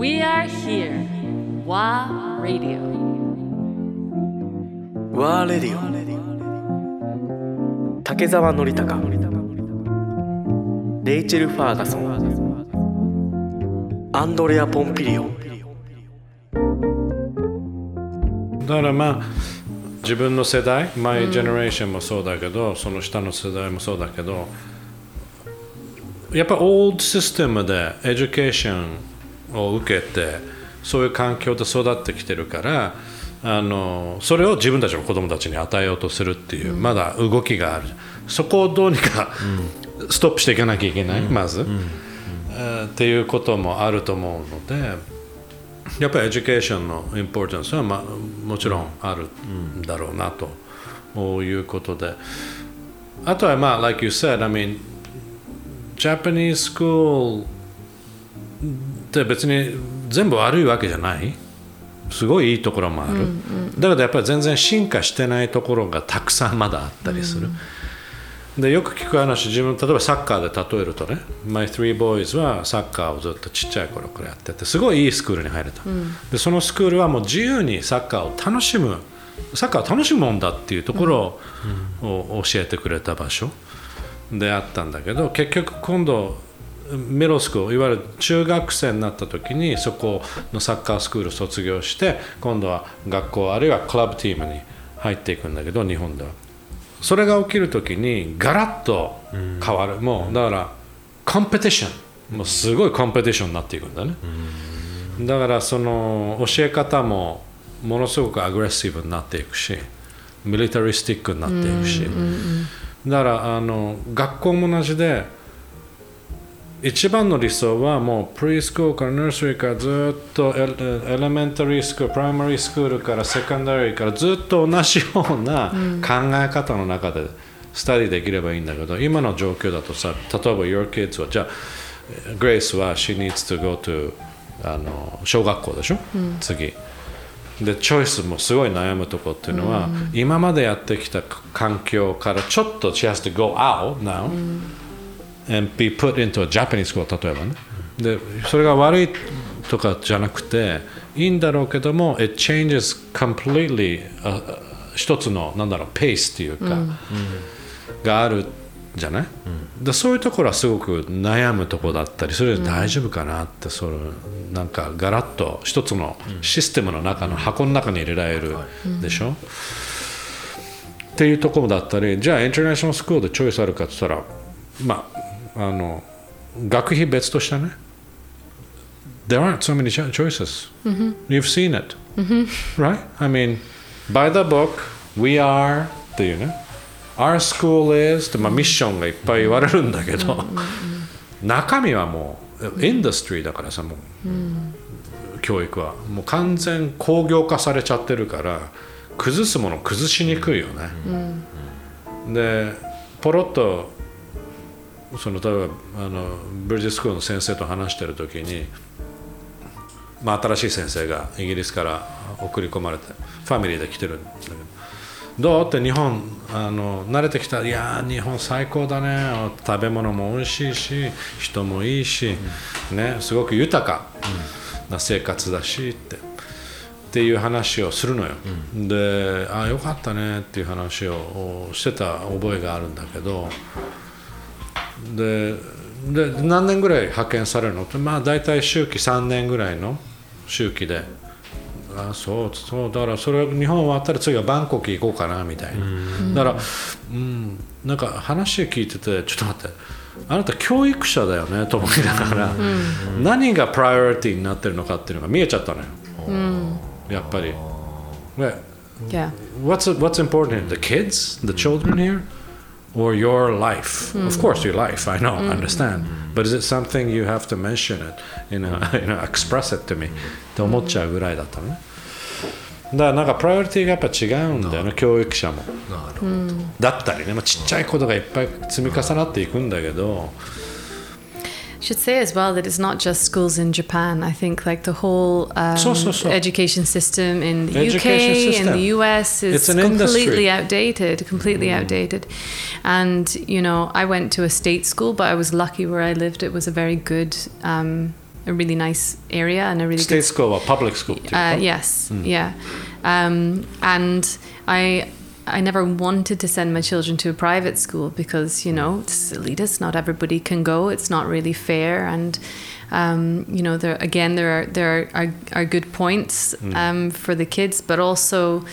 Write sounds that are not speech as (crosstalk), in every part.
We are here. WA Radio. ワーレディオ竹澤典孝レイチェル・ファーガソンアンドレア・ポンピリオだからまあ自分の世代、マイ・ジェネレーションもそうだけど、その下の世代もそうだけどやっぱ old system で education を受けてそういう環境で育ってきてるからあのそれを自分たちの子供たちに与えようとするっていう、まだ動きがある。そこをどうにか、ストップしていかなきゃいけない、まず、えーっていうこともあると思うのでやっぱり education の importance は、まあ、もちろんあるんだろうなということで。あとはまあ like you said I mean Japanese school って別に全部悪いわけじゃない。すごいいいところもある、だけどやっぱり全然進化してないところがたくさんまだあったりする、でよく聞く話自分例えばサッカーで例えるとね。My three boys はサッカーをずっとちっちゃい頃からやっててすごいいいスクールに入れた、でそのスクールはもう自由にサッカーを楽しむサッカーを楽しむもんだっていうところを教えてくれた場所であったんだけど結局今度ミロスクールいわゆる中学生になった時にそこのサッカースクールを卒業して今度は学校あるいはクラブチームに入っていくんだけど日本では。それが起きる時にガラッと変わる、もうだからコンペティション。もうすごいコンペティションになっていくんだね、だからその教え方もものすごくアグレッシブになっていくしミリタリスティックになっていくし、だからあの学校も同じで一番の理想はもうプリスクールからナースリーからずっとエレメンタリースクールプライマリースクールからセカンダリーからずっと同じような考え方の中でスタディできればいいんだけど、今の状況だとさ例えば Your kids はじゃあグレイスは She needs to go to あの小学校でしょ、次。でチョイスもすごい悩むとこっていうのは、今までやってきた環境からちょっと She has to go out now、and be put into a Japanese school 例えばね。でそれが悪いとかじゃなくていいんだろうけども it changes completely、uh, 一つのなんだろうペースっていうか、があるじゃない、でそういうところはすごく悩むところだったりそれで大丈夫かなって、そのなんかガラッと一つのシステムの中の箱の中に入れられるでしょ、っていうところだったりじゃあインターナショナルスクールでチョイスあるかって言ったらまああの学費別としてね There aren't so many cho- choices. You've seen it. Right? I mean, by the book, we are っていうね Our school is って、まあ、ミッションがいっぱい言われるんだけど、中身はもうインダストリーだからさもう、教育は。もう完全工業化されちゃってるから崩すもの崩しにくいよね、でポロッとその例えばあのブリヂスクールの先生と話してる時に、まあ、新しい先生がイギリスから送り込まれてファミリーで来てるんだけどどうって日本あの慣れてきたいや日本最高だね食べ物も美味しいし人もいいし、ね、すごく豊かな生活だしって。っていう話をするのよ、でああよかったねっていう話をしてた覚えがあるんだけどでで何年ぐらい派遣されるの？ってまあ大体周期3年ぐらいの周期で。あそうそうだからそれ日本終わったら次はバンコク行こうかなみたいな、だからうんなんか話聞いててちょっと待って。あなた教育者だよねと思いながら、何がプライオリティになってるのかっていうのが見えちゃったのよ、やっぱり。what's what's important the kids? The children here? Or your life of course your life i know I understand but is it something you have to mention it you know, you know express it to me って思っちゃうぐらいだったのねだからなんかプライオリティがやっぱ違うんだよね教育者もなるほど、だったりね、まあ、ちっちゃいことがいっぱい積み重なっていくんだけど should say as well that it's not just schools in Japan. I think like the whole um, so, so, so. education system in the, UK and the US is completely industry. outdated, completely mm. outdated. And you know, I went to a state school, but I was lucky where I lived. It was a very good. Um, a really nice area and a really state good, school or public school. Uh, yes, mm. yeah, um, and I I never wanted to send my children to a private school because you know it's elitist. Not everybody can go. It's not really fair, and um, you know there again there are there are, are, are good points um, for the kids, but also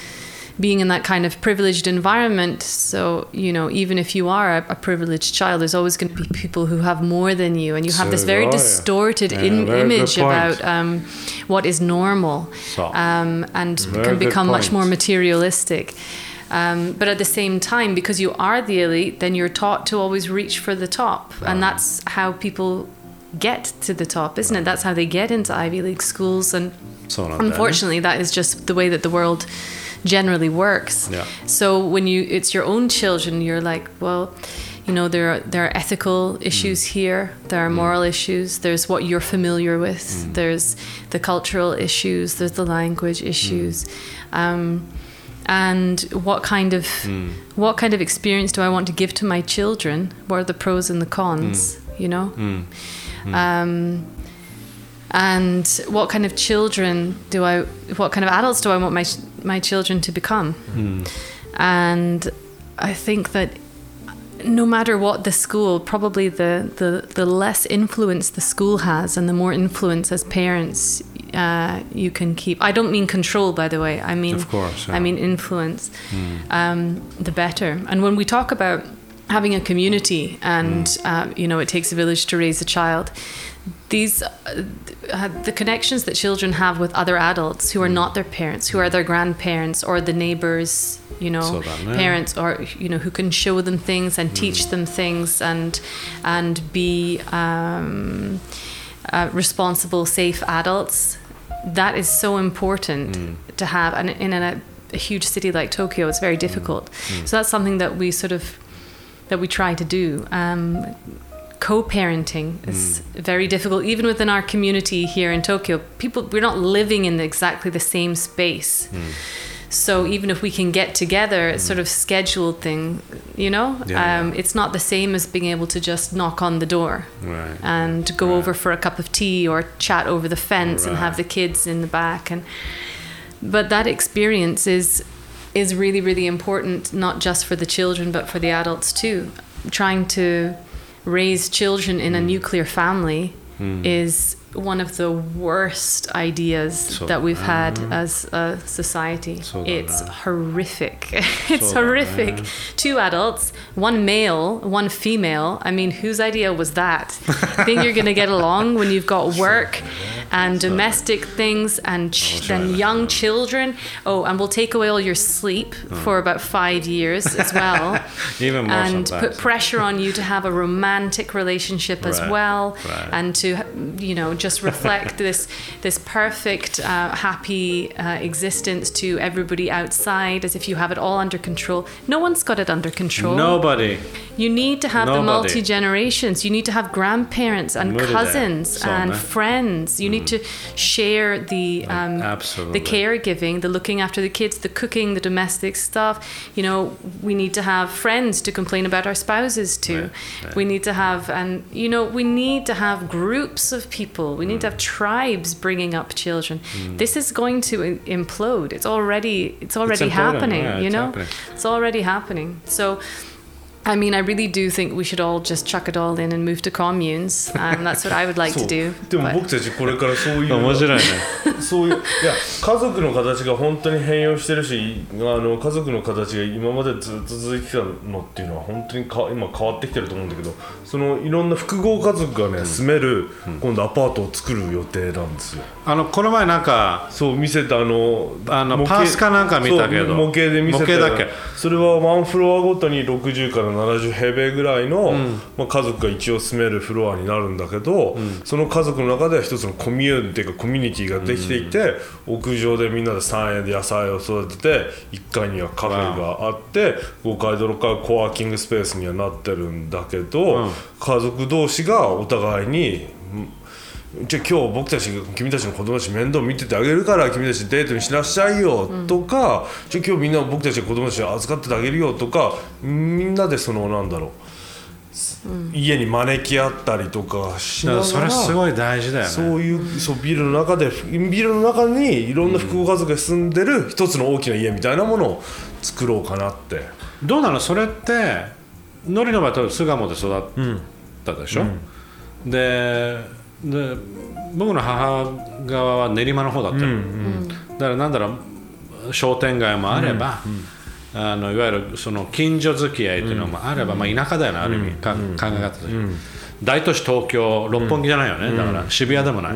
being in that kind of privileged environment. So, you know, even if you are a, a privileged child, there's always going to be people who have more than you, and you have this very oh, distorted Yeah, in, very image about um, what is normal So, um, and can become much more materialistic. Um, but at the same time, because you are the elite, then you're taught to always reach for the top. And ah. that's how people get to the top, isn't it? That's how they get into Ivy League schools. And so unfortunately, that is just the way that the world generally works. Yeah. So when you it's your own children, you're like, well, you know, there are, there are ethical mm. issues mm. here, there are mm. moral mm. issues, there's what you're familiar with, mm. there's the cultural issues, there's the language issues. Mm. Um, and what kind of hmm. what kind of experience do I want to give to my children? What are the pros and the cons? Hmm. You know, hmm. um, and what kind of children do I? What kind of adults do I want my my children to become? And I think that no matter what the school, probably the, the, the less influence the school has and the more influence as parents uh, you can keep. I don't mean control, by the way. I mean, of course, yeah. I mean influence. Mm. Um, the better. And when we talk about having a community, and mm. uh, you know, it takes a village to raise a child. These, uh, uh the connections that children have with other adults who are mm. not their parents, who are their grandparents or the neighbors, you know, so parents or you know who can show them things and hmm. teach them things and and be. Um, uh, responsible, safe adults. That is so important mm. to have, and in a, a huge city like Tokyo, it's very mm. difficult. Mm. So that's something that we sort of that we try to do. Um, co-parenting is very difficult. Even within our community here in Tokyo people we're not living in exactly the same space so even if we can get together it's mm-hmm. sort of scheduled thing you know? Yeah, um, yeah. it's not the same as being able to just knock on the door Right. and go over for a cup of tea or chat over the fence and have the kids in the back and but that experience is is really really important not just for the children but for the adults too. Trying to raise children in a mm. nuclear family mm. is one of the worst ideas So- that we've had as a society. So it's that- horrific. (laughs) it's So that- horrific. Two adults, one male, one female. I mean, whose idea was that? (laughs) Think you're going to get along when you've got work and domestic things and ch- then young children? Oh, and we'll take away all your sleep for about five years as well. (laughs) Even more and sometimes. put pressure on you to have a romantic relationship as Right, well right. and to you know just reflect (laughs) this this perfect uh, happy uh, existence to everybody outside as if you have it all under control no one's got it under control Nobody. You need to have Nobody. the multi generations. You need to have grandparents and Nobody. cousins and friends. You mm. need hmm. to share the um, the caregiving, the looking after the kids, the cooking, the domestic stuff. You know, we need to have friends to complain about our spouses to. We need to have, and you know, we need to have groups of people. We need to hmm. have tribes bringing up children. Mm. This is going to implode. It's already it's already it's happening. Yeah, you know, happening. it's already happening. So I mean, I really do think we should all just chuck it all in and move to communes. Um, that's what I would like (laughs) そ to う do. でも but- 僕たちこれからそういう (laughs) 面白いね。そういういや家族の形が本当に変容してるしあの家族の形が今までずっと続いてたのっていうのは本当にか今変わってきてると思うんだけどそのいろんな複合家族がね、住める今度アパートを作る予定なんですよあのこの前なんかそう見せたあのあのパースかなんか見たけど模型で見せた模型だっけ？それはワンフロアごとに60から70平米ぐらいの、まあ、家族が一応住めるフロアになるんだけど、その家族の中では一つのコミューンっていうかコミュニティができていて、屋上でみんなで菜園で野菜を育てて1階にはカフェがあって5階と6階はコワーキングスペースにはなってるんだけど、うん。家族同士がお互いにじゃあ今日僕たちが君たちの子供たち面倒見ててあげるから君たちデートにしなさいよとか、じゃあ今日みんな僕たちが子供たちを預かっててあげるよとかみんなでそのなんだろう家に招き合ったりとかしなだからがらそれすごい大事だよね。そういうそうビルの中でビルの中にいろんな複合家族が住んでる一つの大きな家みたいなものを作ろうかなって。どうなの？それってノリの場合は巣鴨で育ったでしょ、でで僕の母側は練馬の方だったの、だからなんだろう商店街もあれば、あのいわゆるその近所付き合いというのもあれば、まあ、田舎だよねある意味、か考え方として、大都市東京六本木じゃないよね、だから渋谷でもない、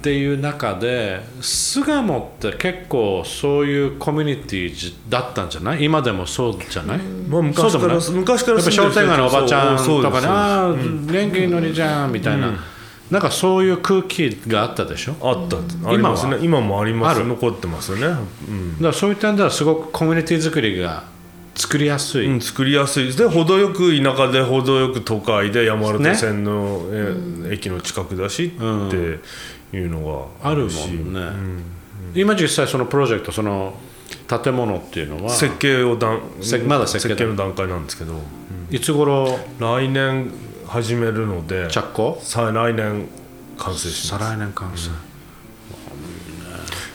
っていう中で巣鴨って結構そういうコミュニティだったんじゃない？今でもそうじゃない、まあ昔から昔からやっぱ商店街のおばちゃんとかで「あああ元気のりじゃん」みたいな、なんかそういう空気があったでしょ？あった。ありますね。今もあります。残ってますよね、うん。だからそういう点ではすごくコミュニティ作りが作りやすい、うん、作りやすい。で程よく田舎で程よく都会で山手線の、え駅の近くだしっていうのがあるもしん。ね、今実際そのプロジェクトその建物っていうのは設計をだんせまだ設計だ。の段階なんですけど。いつ頃？来年始めるので着工？さあ来年完成します。再来年完成、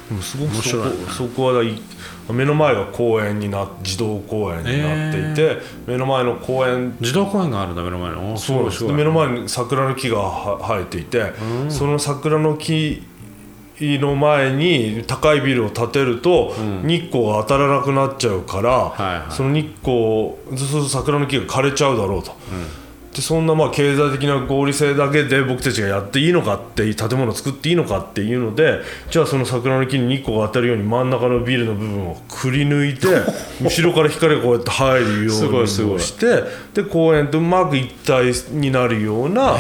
でもすごくそこそこはい目の前が公園にな児童公園になっていて、目の前の公園児童公園があるんだ目の前の。おそうです。目の前に桜の木がは生えていて、その桜の木の前に高いビルを建てると、日光が当たらなくなっちゃうから、はいはい。その日光そうすると桜の木が枯れちゃうだろうと。でそんなまあ経済的な合理性だけで僕たちがやっていいのかって建物を作っていいのかっていうのでじゃあその桜の木に日光が当たるように真ん中のビルの部分をくり抜いて (laughs) 後ろから光がこうやって入るようにしてで公園とうまく一体になるような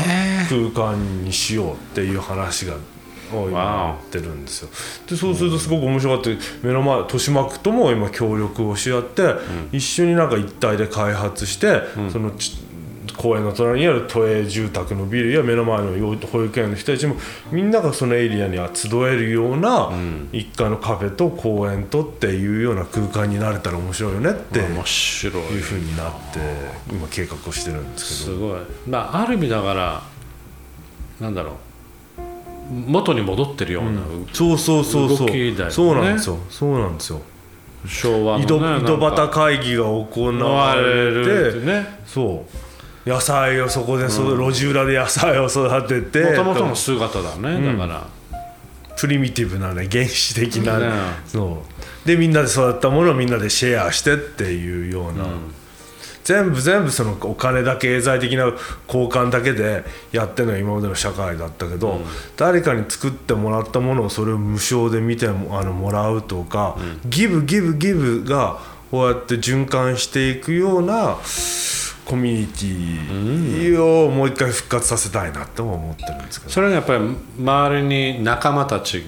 空間にしようっていう話が。を今やってるんですよ。でそうするとすごく面白かった。目の前豊島区とも今協力をし合って、一緒になんか一体で開発して、そのち公園の隣にある都営住宅のビルや目の前の幼保育園の人たちもみんながそのエリアには集えるような一家のカフェと公園とっていうような空間になれたら面白いよねっていう面白い。ふうになって今計画をしてるんですけど。すごい、まあ、ある意味だからなんだろう。元に戻ってるような、そうそうそうそう。動きだよね。そうなんですよ。そうなんですよ。昭和の、ね、井戸端会議が行われてね。そう野菜をそこでそ、路地裏で野菜を育ててもともとの姿だね、だから。プリミティブなね原始的な、ね。そう。でみんなで育ったものをみんなでシェアしてっていうような、全部全部そのお金だけ経済的な交換だけでやってるのが今までの社会だったけど、誰かに作ってもらったものをそれを無償で見てもあのもらうとか、ギブギブギブがこうやって循環していくようなコミュニティをもう一回復活させたいなとも思ってるんですけど。それがやっぱり周りに仲間たち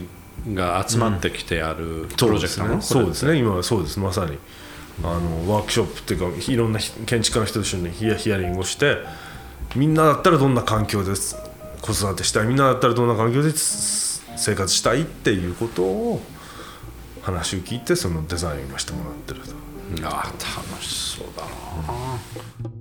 が集まってきてやるプロジェクトなの、そうですね。今はそうです。まさに。あのワークショップっていうかいろんな建築家の人と一緒にヒアリングをしてみんなだったらどんな環境で子育てしたい？みんなだったらどんな環境で生活したい？っていうことを話を聞いてそのデザインを今してもらってると。ああ楽しそうだな